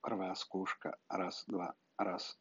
prvá skúška, raz, dva, raz,